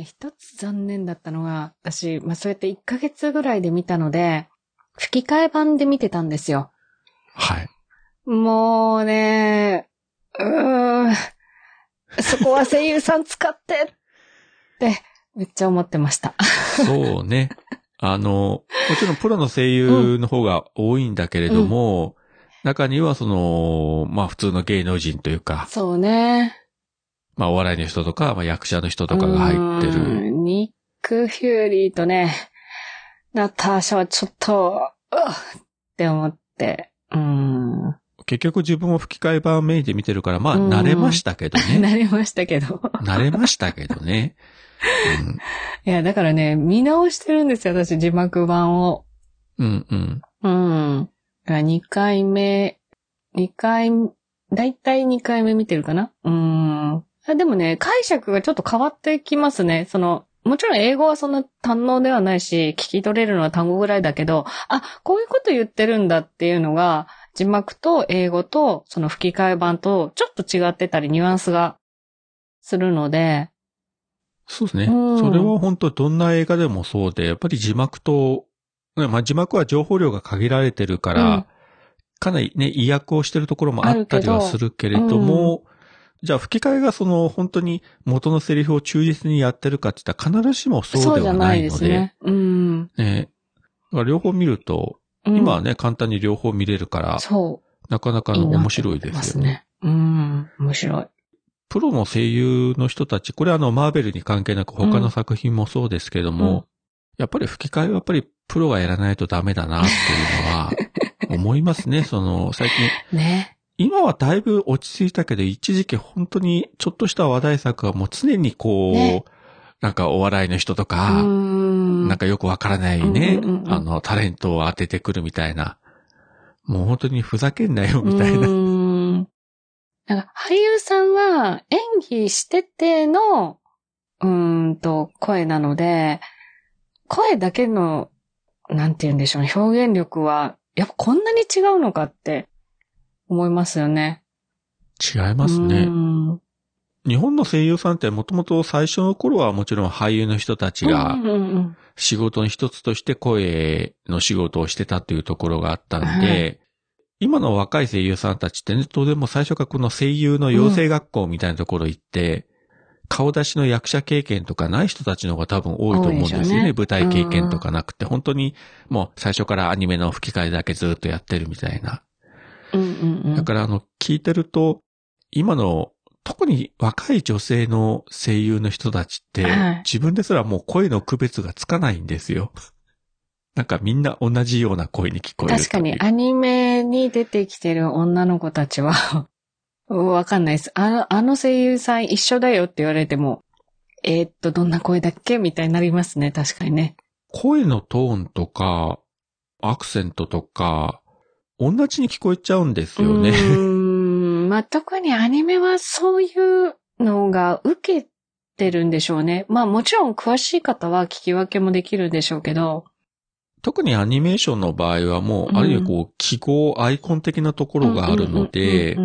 ね、一つ残念だったのが、私、まあ、そうやって1ヶ月ぐらいで見たので、吹き替え版で見てたんですよ。はい。もうね、うーん、そこは声優さん使ってって、めっちゃ思ってました。そうね。あの、もちろんプロの声優の方が多いんだけれども、中にはその、まあ普通の芸能人というか、そうね。まあお笑いの人とか、まあ役者の人とかが入ってうる。んニック・フューリーとね、ナターシャはちょっと、うっって思って、うん。結局自分も吹き替え版メインで見てるから、まあうん慣れましたけどね。なりましたけど。慣れましたけどね。いや、だからね、見直してるんですよ、私、字幕版を。うん、うん、うん。2回目、2回、だいたい2回目見てるかなうん。あでもね、解釈がちょっと変わってきますね。その、もちろん英語はそんな堪能ではないし、聞き取れるのは単語ぐらいだけど、あ、こういうこと言ってるんだっていうのが、字幕と英語とその吹き替え版とちょっと違ってたりニュアンスがするので、そうですね。うんそれは本当どんな映画でもそうで、やっぱり字幕と、ねまあ字幕は情報量が限られてるから、うんかなりね、意訳をしてるところもあったりはするけれども、じゃあ吹き替えがその本当に元のセリフを忠実にやってるかって言ったら必ずしもそうではないので、ね。うん。ねだから両方見ると、うん今はね、簡単に両方見れるから、そう。なかなかの面白いで思すよね。ね。うん、面白い。プロの声優の人たち、これはあの、マーベルに関係なく他の作品もそうですけども、うんやっぱり吹き替えはやっぱりプロがやらないとダメだなっていうのは思いますね。その、最近、ね。今はだいぶ落ち着いたけど、一時期本当にちょっとした話題作がもう常にこう、ねなんかお笑いの人とうか、ん。なんかよくわからないね、うんうんうんあの、タレントを当ててくるみたいな。もう本当にふざけんなよ、みたいな。うん。なんか俳優さんは演技してての、うーんと、声なので、声だけの、なんて言うんでしょうね、表現力は、やっぱこんなに違うのかって思いますよね。違いますね。うん日本の声優さんってもともと最初の頃はもちろん俳優の人たちがうんうんうん仕事の一つとして声の仕事をしてたっていうところがあったんで、はい今の若い声優さんたちってね、当然もう最初からこの声優の養成学校みたいなところ行って、顔出しの役者経験とかない人たちの方が多分多いと思うんですよね。ね舞台経験とかなくて、本当にもう最初からアニメの吹き替えだけずっとやってるみたいな。うんうんうんだからあの、聞いてると、今の、特に若い女性の声優の人たちって、はい自分ですらもう声の区別がつかないんですよ。なんかみんな同じような声に聞こえる。確かにアニメに出てきてる女の子たちは、わかんないです。あの、あの声優さん一緒だよって言われても、えーっと、どんな声だっけみたいになりますね。確かにね。声のトーンとか、アクセントとか、同じに聞こえちゃうんですよね。うーん。まあ、特にアニメはそういうのが受けてるんでしょうね。まあ、もちろん詳しい方は聞き分けもできるんでしょうけど。特にアニメーションの場合はもう、うんあるいはこう、記号、アイコン的なところがあるので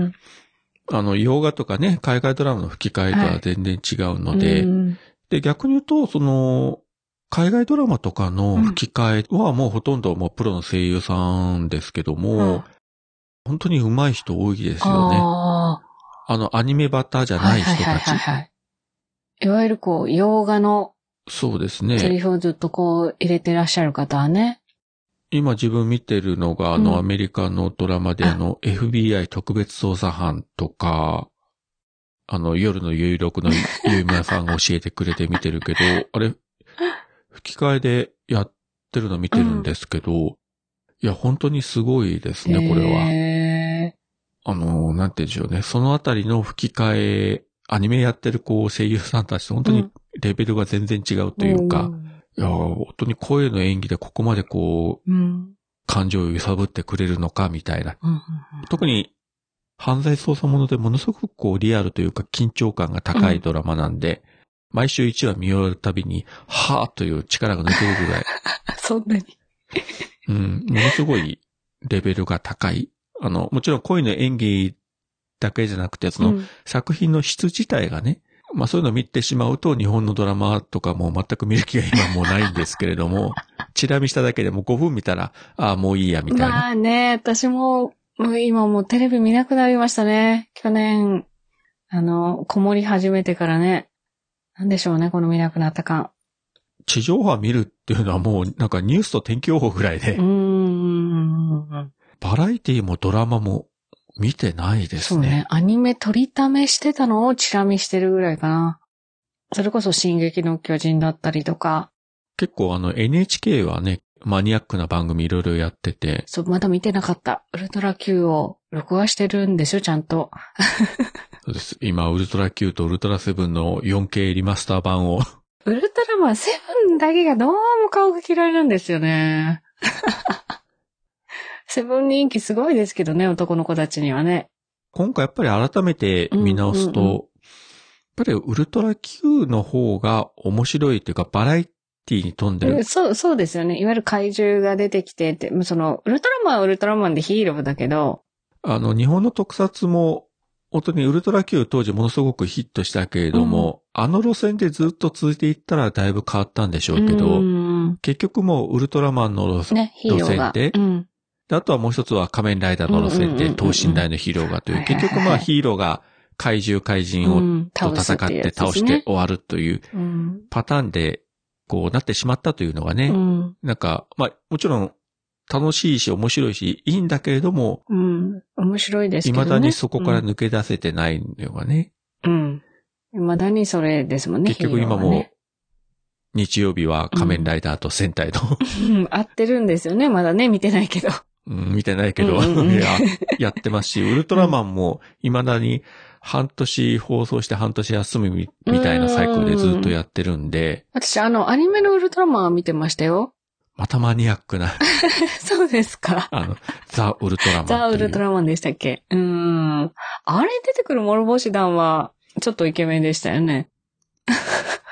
あの、洋画とかね、海外ドラマの吹き替えとは全然違うのうんで、うんで、逆に言うと、その、海外ドラマとかの吹き替えはもうほとんどもうプロの声優さんですけども、うん本当に上手い人多いですよね。ああの、アニメバターじあゃない人たち。はいはいはいはいはい。いわゆるこう、洋画のそうですセね。リフをずっとこう入れてらっしゃる方はね。今自分見てるのが、あの、うんアメリカのドラマで、ああの、FBI 特別捜査班とか、あの、夜の有力のゆうみやさんが教えてくれて見てるけど、あれ、吹き替えでやってるの見てるんですけど、いや、本当にすごいですね、これは。へあの、なんて言うんでしょうね。そのあたりの吹き替え、アニメやってるこう声優さんたちと本当にうんレベルが全然違うーというか、んいや、本当に声の演技でここまでこう、うん。感情を揺さぶってくれるのかみたいな。うんうん特に犯罪捜査ものでものすごくこうリアルというか緊張感が高いドラマなんで、毎週1話見終わるたびに、はぁという力が抜けるぐらい、そんなに。うん、ものすごいレベルが高い。あの、もちろん声の演技だけじゃなくて、その、うん作品の質自体がね、まあそういうのを見てしまうと日本のドラマとかも全く見る気が今もうないんですけれども、チラ見しただけでもう5分見たら、ああ、もういいや、みたいな。まあね、私も、もう今もうテレビ見なくなりましたね。去年、あの、こもり始めてからね。なんでしょうね、この見なくなった感。地上波見るっていうのはもうなんかニュースと天気予報ぐらいでうー、ん。バラエティもドラマも見てないですね。そうね。アニメ取りためしてたのをチラ見してるぐらいかな。それこそ進撃の巨人だったりとか。結構あの NHK はね、マニアックな番組いろいろやってて、そう、まだ見てなかった。ウルトラ Q を録画してるんですよ、ちゃんと。そうです。今、ウルトラ Q とウルトラセブンの 4K リマスター版を、ウルトラマンセブンだけがどうも顔が嫌いなんですよね。セブン人気すごいですけどね、男の子たちにはね。今回やっぱり改めて見直すと、うんうんうんやっぱりウルトラ Q の方が面白いというか、バラエティに富んでる。そう、そうですよね。いわゆる怪獣が出てきてって、その、ウルトラマンはウルトラマンでヒーローだけど、あの、日本の特撮も、本当にウルトラ Q 当時ものすごくヒットしたけれども、あの路線でずっと続いていったらだいぶ変わったんでしょうけど、うん。結局もうウルトラマンの路線、で。うん。であとはもう一つは仮面ライダーの路線でうんうんうんうん等身大のヒーローがという、結局まあヒーローが怪獣怪人を、うん。と戦って倒して終わるといううん。パターンで、こうなってしまったというのがね、うん。なんか、まあもちろん楽しいし面白いしいいんだけれども、うん。面白いですけどね。未だにそこから抜け出せてないのがね、うん。未だにそれですもんね。結局今も日曜日は仮面ライダーと戦隊の、うん合ってるんですよね。まだね、見てないけど。うん見てないけど、うんうんうんいややってますし、ウルトラマンも未だに半年放送して半年休みみみたいなサイクルでずっとやってるんで、私、あの、アニメのウルトラマンは見てましたよ。またマニアックな、そうですか。あの、ザ・ウルトラマン。ザ・ウルトラマンでしたっけ？うーん。あれ出てくる諸星団は、ちょっとイケメンでしたよね。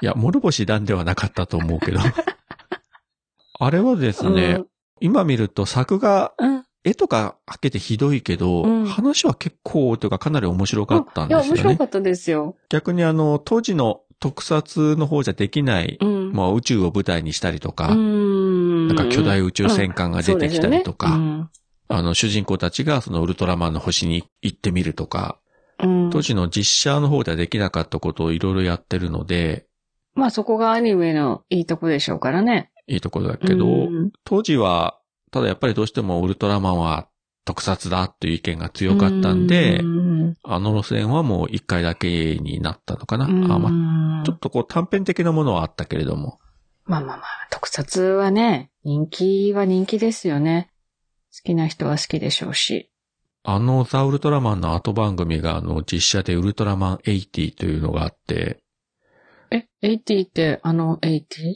いや、諸星団ではなかったと思うけど。あれはですね、今見ると作画、うん。うん。絵とかはけてひどいけど、うん話は結構というかかなり面白かったんいや、ですよね面白か。ったですよ。逆にあの、当時の特撮の方じゃできない、うん。まあ宇宙を舞台にしたりとか。なんか巨大宇宙戦艦が出てきたりとか、うんあの主人公たちがそのウルトラマンの星に行ってみるとか、うん。当時の実写の方ではできなかったことをいろいろやってるので、まあそこがアニメのいいとこでしょうからね。いいところだけど、うん当時は、ただやっぱりどうしてもウルトラマンは特撮だという意見が強かったんで、うんあの路線はもう一回だけになったのかな。まあ、ちょっとこう短編的なものはあったけれども、まあまあまあ、特撮はね、人気は人気ですよね。好きな人は好きでしょうし。あのザ・ウルトラマンの後番組があの実写でウルトラマン80というのがあって、え、80ってあの 80?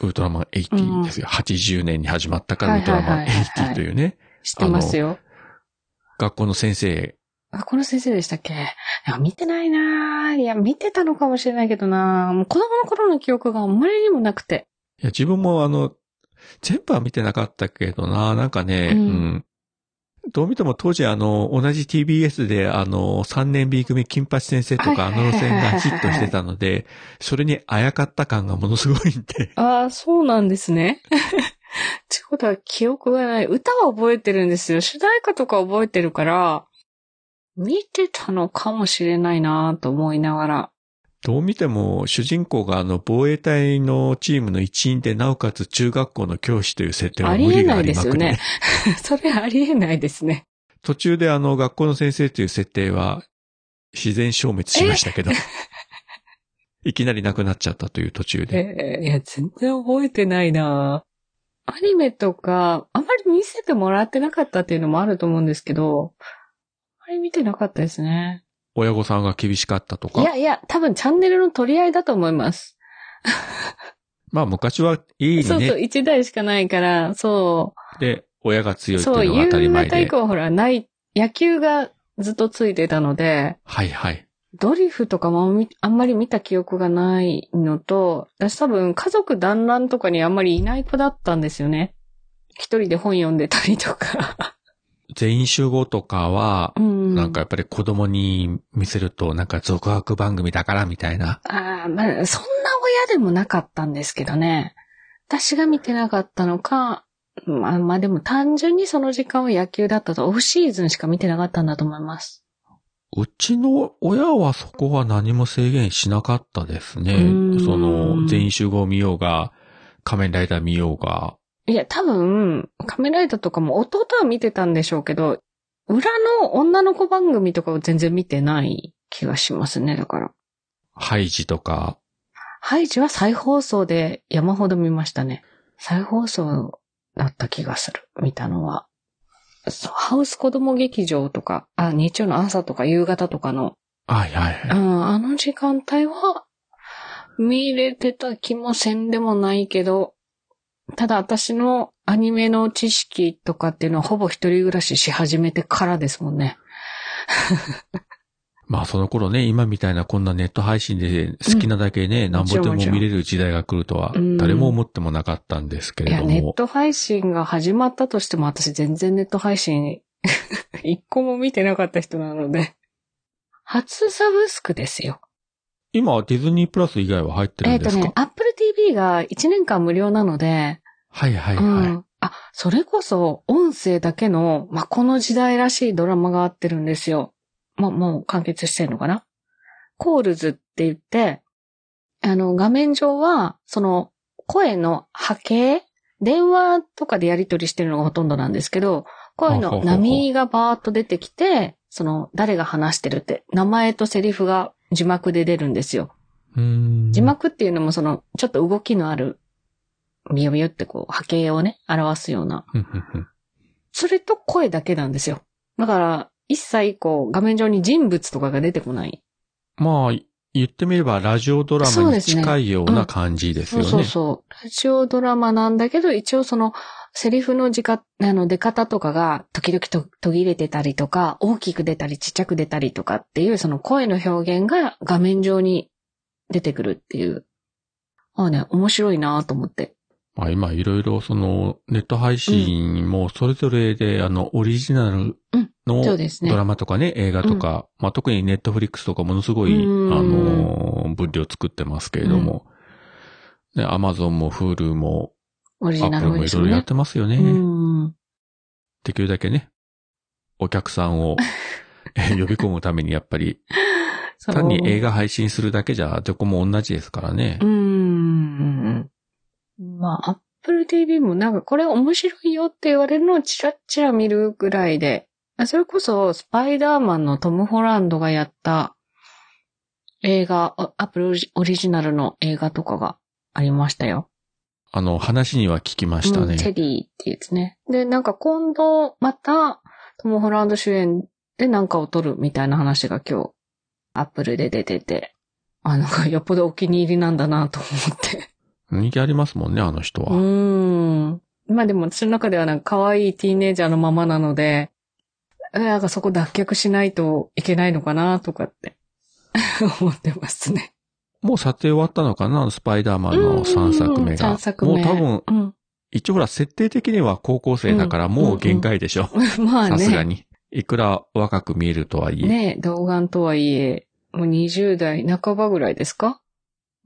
ウルトラマン80ですよ。80年に始まったからウルトラマンはいはいはいはい80というね、知ってますよ。学校の先生、あ、この先生でしたっけ？いや、見てないなぁいや、見てたのかもしれないけどなぁもう子供の頃の記憶があんまりにもなくて。いや自分もあの、全部は見てなかったけどな、なんかね、ううん。ん。どう見ても当時あの、同じ TBS であの、3年 B 組金八先生とかあの路線がヒットしてたので、それにあやかった感がものすごいんで、ああ、そうなんですね。ってことは記憶がない。歌は覚えてるんですよ。主題歌とか覚えてるから、見てたのかもしれないなぁと思いながら。どう見ても主人公があの、防衛隊のチームの一員で、なおかつ中学校の教師という設定は無理がありまくり、ありえない それありえないですね。途中であの、学校の先生という設定は自然消滅しましたけど、いきなりなくなっちゃったという途中で。えーいや、全然覚えてないなぁアニメとか、あまり見せてもらってなかったっていうのもあると思うんですけど、あれ見てなかったですね。親御さんが厳しかったとか？いやいや、多分チャンネルの取り合いだと思います。まあ昔はいいそうそう、ね。一台しかないから、そう。で、親が強いってそ、いううのが当たり夕前で。方以降ほら、ない、野球がずっとついてたので、はいはい。ドリフとかもみあんまり見た記憶がないのと、私多分家族団らんとかにあんまりいない子だったんですよね。一人で本読んでたりとか。全員集合とかは、うん。なんかやっぱり子供に見せると、なんか続学番組だからみたいな。ああ、まあ、そんな親でもなかったんですけどね。私が見てなかったのか、まあまあでも単純にその時間は野球だったと、オフシーズンしか見てなかったんだと思います。うちの親はそこは何も制限しなかったですねうん。その、全員集合見ようが、仮面ライダー見ようが。いや、多分、カメライダーとかも弟は見てたんでしょうけど、裏の女の子番組とかを全然見てない気がしますね、だから。ハイジとか、ハイジは再放送で山ほど見ましたね。再放送だった気がする、見たのは。ハウス子供劇場とか、あ、日曜の朝とか夕方とかの、はいはいはい。うん、あの時間帯は、見れてた気もせんでもないけど、ただ私のアニメの知識とかっていうのはほぼ一人暮らしし始めてからですもんね。まあその頃ね、今みたいなこんなネット配信で好きなだけね、なんぼでも見れる時代が来るとはうん誰も思ってもなかったんですけいや、れども。ネット配信が始まったとしても私全然ネット配信 一個も見てなかった人なので。初サブスクですよ。今はディズニープラス以外は入ってるえっ、とんですか、ね、Apple TV が1年間無料なので、はいはいはい。うん。あ、それこそ音声だけの、まあ、この時代らしいドラマがあってるんですよ。もう、もう完結してるのかな？コールズって言って、あの、画面上は、その、声の波形電話とかでやり取りしてるのがほとんどなんですけど、声の波がバーッと出てきて、その、誰が話してるって、名前とセリフが字幕で出るんですよ。字幕っていうのもその、ちょっと動きのある、ビヨビヨってこう、波形をね、表すような。それと声だけなんですよ。だから、一切こう、画面上に人物とかが出てこない。まあ、言ってみればラジオドラマに近いような感じですよね。そうそうそう。ラジオドラマなんだけど、一応その、セリフの時間、あの、出方とかが、時々と途切れてたりとか、大きく出たりちっちゃく出たりとかっていう、その声の表現が画面上に出てくるっていう。ああね、面白いなと思って。まあ今いろいろそのネット配信もそれぞれであのオリジナルのそうですねドラマとかね、映画とか、まあ特にネットフリックスとかものすごい、うんあの、分量作ってますけれども、ね、アマゾンも Hulu もオリジナアップルもい。ろいろやってますよね。うん。できるだけね、お客さんを え呼び込むためにやっぱり、単に映画配信するだけじゃどこも同じですからねう。ん。まあ、Apple TV もなんかこれ面白いよって言われるのをチラッチラ見るぐらいで、あそれこそスパイダーマンのトム・ホランドがやった映画、あ Apple オリジナルの映画とかがありましたよ。あの、話には聞きましたね。うんテディってやつね。で、なんか今度またトム・ホランド主演でなんかを撮るみたいな話が今日、Apple で出てて、あ、なんかよっぽどお気に入りなんだなと思って。人気ありますもんね、あの人は。うーん。まあでも私の中ではなんか可愛いティーネイジャーのままなので、なんかそこ脱却しないといけないのかなとかって 思ってますね。もう撮影終わったのかな？スパイダーマンの3作目が。3作目。もう多分、うん。一応ほら、設定的には高校生だからもう限界でしょ。まあね。さすがに。いくら若く見えるとはいえ。ね童顔とはいえ、もう20代半ばぐらいですか？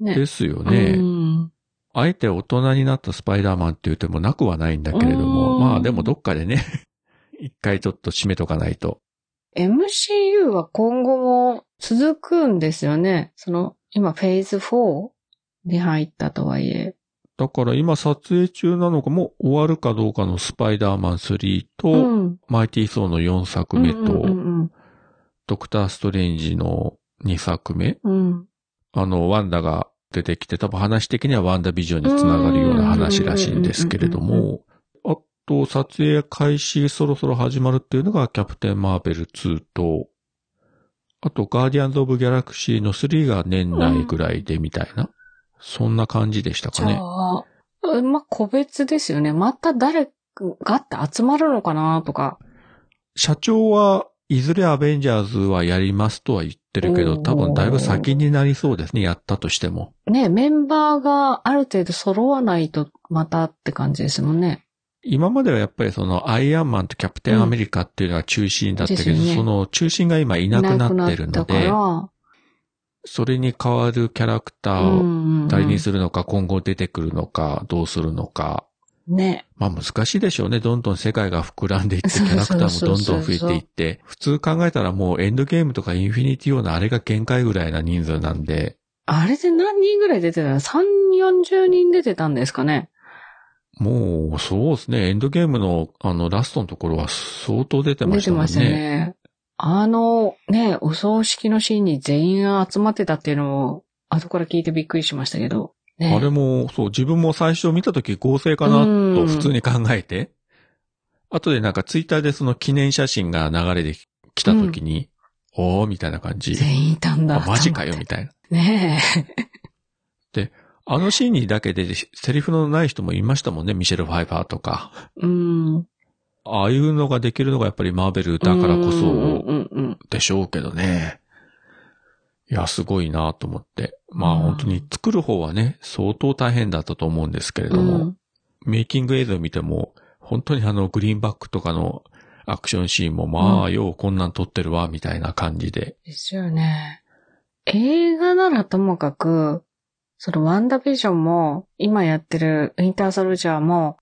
ね。ですよね。うんあえて大人になったスパイダーマンって言ってもなくはないんだけれども、うんまあでもどっかでね、一回ちょっと締めとかないと。MCU は今後も続くんですよね。その、今フェーズ4に入ったとはいえ。だから今撮影中なのかもう終わるかどうかのスパイダーマン3と、うん。マイティー・ソーの4作目と、うんうんドクター・ストレンジの2作目うんうん。あの、ワンダが出てきて、多分話的にはワンダビジョンにつながるような話らしいんですけれどうんうんうんも、あと、撮影開始そろそろ始まるっていうのがキャプテン・マーベル2と、あと、ガーディアンズ・オブ・ギャラクシーの3が年内ぐらいでみたいな、そんな感じでしたじかね。ゃあ、えまあ、個別ですよね。また誰がって集まるのかなとか。社長はいずれアベンジャーズはやりますとは言ってるけど、多分だいぶ先になりそうですね、やったとしても。ね、メンバーがある程度揃わないとまたって感じですもんね。今まではやっぱりそのアイアンマンとキャプテンアメリカっていうのが中心だったけど、ですよねその中心が今いなくなってるので、かそれに代わるキャラクタら、ーをん誰にするのか、今後出てくるのか、どうするのか。ね。まあ難しいでしょうね。どんどん世界が膨らんでいって、キャラクターもどんどん増えていって、普通考えたらもうエンドゲームとかインフィニティ用のあれが限界ぐらいな人数なんで、あれで何人ぐらい出てたの ?3、40人出てたんですかねもうそうですね。エンドゲームのあのラストのところは相当出てましたね。出てましたね。あの、ね、お葬式のシーンに全員集まってたっていうのを、後から聞いてびっくりしましたけど。ね、あれも、そう、自分も最初見たとき合成かなと普通に考えて、後でなんかツイッターでその記念写真が流れてきたときに、おーみたいな感じ。全員いたんだ。あマジかよみたいな。ねあのシーンにだけでセリフのない人もいましたもんね、ミシェル・ファイバーとか。え。うん。ああいうのができるのがやっぱりマーベルだからこそ。でしょうけどね。いや、すごいなと思って。まあうん本当に作る方はね、相当大変だったと思うんですけれども、うんメイキング映像を見ても、本当にあのグリーンバックとかのアクションシーンもまあ、うんようこんなん撮ってるわ、みたいな感じで。ですよね。映画ならともかく、そのワンダービジョンも、今やってるウィンターソルジャーも、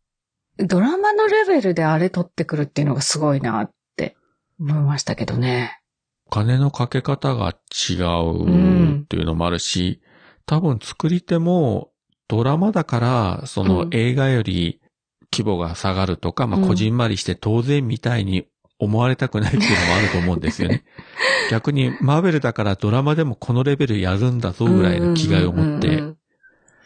ドラマのレベルであれ撮ってくるっていうのがすごいなって思いましたけどね。お金のかけ方が違うっていうのもあるし、多分作り手もドラマだから、そのうん映画より規模が下がるとか、まあ、うんこじんまりして当然みたいに思われたくないっていうのもあると思うんですよね。逆にマーベルだからドラマでもこのレベルやるんだぞぐらいの気概を持って、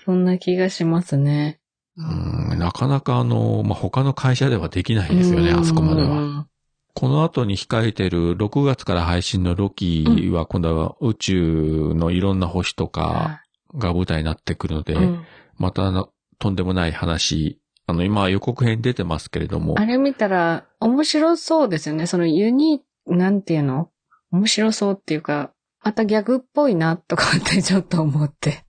そんな気がしますね。うんなかなかあの、まあ、他の会社ではできないですよね、あそこまでは。は。この後に控えてる6月から配信のロキは今度は宇宙のいろんな星とかが舞台になってくるので、うんまたとんでもない話、あの今予告編出てますけれどもあ、れ見たら面白そうですよね。そのユニー、なんていうの？面白そうっていうか、またギャグっぽいなとかってちょっと思って。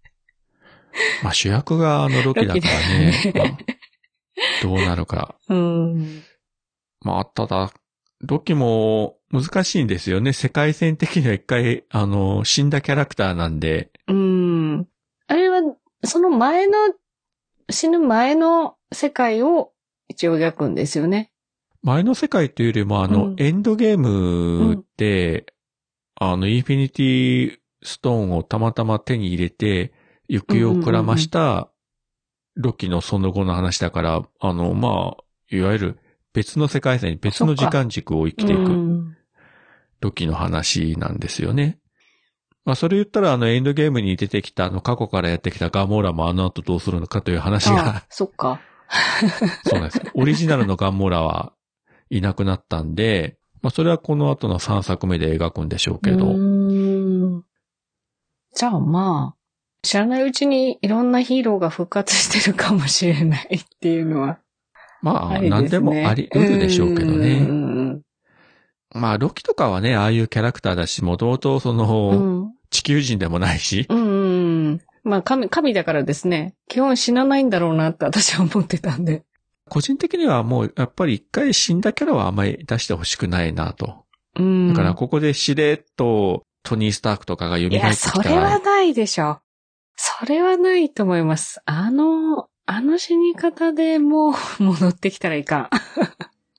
まあ主役があのロキだからねねまあどうなるか。うん。まあただ、ロキも難しいんですよね。世界線的には一回、あの、死んだキャラクターなんで、うん。あれは、その前の、死ぬ前の世界を一応描くんですよね。前の世界というよりも、あの、うんエンドゲームって、あの、インフィニティストーンをたまたま手に入れて、行方をくらました、ロキのその後の話だから、あの、まあ、いわゆる別の世界線に別の時間軸を生きていくうんロキの話なんですよね。まあ、それ言ったら、あの、エンドゲームに出てきた、あの、過去からやってきたガモーラもあの後どうするのかという話あが、そっか。そうなんです。オリジナルのガンモーラはいなくなったんで、まあそれはこの後の3作目で描くんでしょうけど、じゃあまあ、知らないうちにいろんなヒーローが復活してるかもしれないっていうのはまあ。何でもあり得るでしょうけどうね。んまあロキとかはね、ああいうキャラクターだし、もともとその、うん地球人でもないし、うんうん。まあ神、神だからですね、基本死なないんだろうなって私は思ってたんで。個人的にはもうやっぱり一回死んだキャラはあんまり出してほしくないなと。うん。だからここでしれっとトニー・スタークとかが蘇ってきたいや、それはら、ないでしょ。それはないと思います。あの、あの死に方でもう戻ってきたらいかん。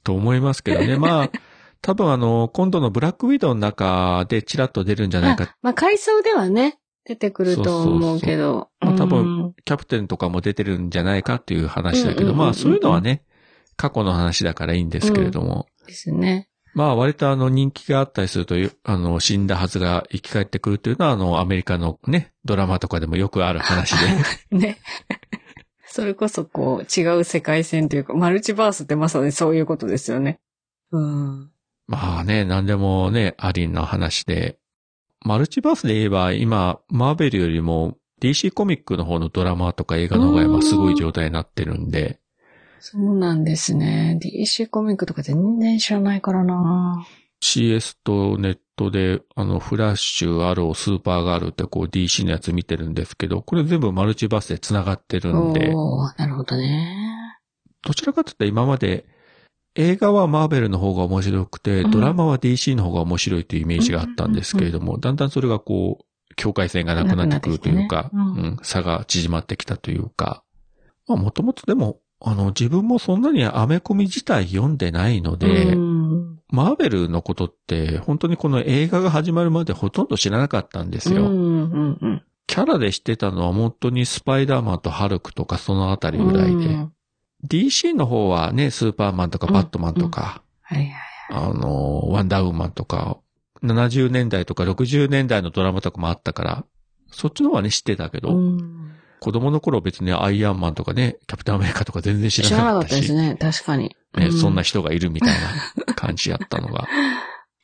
と思いますけどね。まあ、多分あの、今度のブラックウィドウの中でチラッと出るんじゃないかまあ、回想ではね、出てくると思うけど。そうそうそうまあ多分うんキャプテンとかも出てるんじゃないかっていう話だけど、うんうんうんうんまあそういうのはね、過去の話だからいいんですけれども、ですね。まあ割とあの人気があったりすると、あの死んだはずが生き返ってくるというのはあのアメリカのね、ドラマとかでもよくある話で。ね。それこそこう、違う世界線というか、マルチバースってまさにそういうことですよね。うん。まあね、何でもね、ありな話で。マルチバースで言えば今、マーベルよりも DC コミックの方のドラマとか映画の方が今すごい状態になってるんで、そうなんですね。DC コミックとか全然知らないからな CS とネットで、あの、フラッシュ、アロー、スーパーガールってこう DC のやつ見てるんですけど、これ全部マルチバースで繋がってるんで、おー、なるほどね。どちらかというと今まで映画はマーベルの方が面白くて、うん。ドラマは DC の方が面白いというイメージがあったんですけれども、だんだんそれがこう、境界線がなくなってくるというか、うん、差が縮まってきたというか、まあもともとでも、あの、自分もそんなにアメコミ自体読んでないので、うん。マーベルのことって本当にこの映画が始まるまでほとんど知らなかったんですよ。うんうんうん。キャラで知ってたのは本当にスパイダーマンとハルクとかそのあたりぐらいで、うん DC の方はね、スーパーマンとかバットマンとか、はいはい。あの、ワンダーウーマンとか、70年代とか60年代のドラマとかもあったから、そっちの方はね、知ってたけど、うん子供の頃別にアイアンマンとかね、キャプテンアメリカとか全然知知らなからなかったし、ったですね。確かに。ね、うそんな人がいるみたいな 感じやったのが、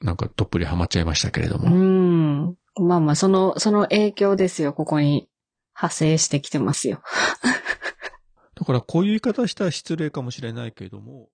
なんかどっぷりハマっちゃいましたけれどうも。ん。まあまあ、その、その影響ですよ。ここに派生してきてますよ。だからこういう言い方したら失礼かもしれないけれども、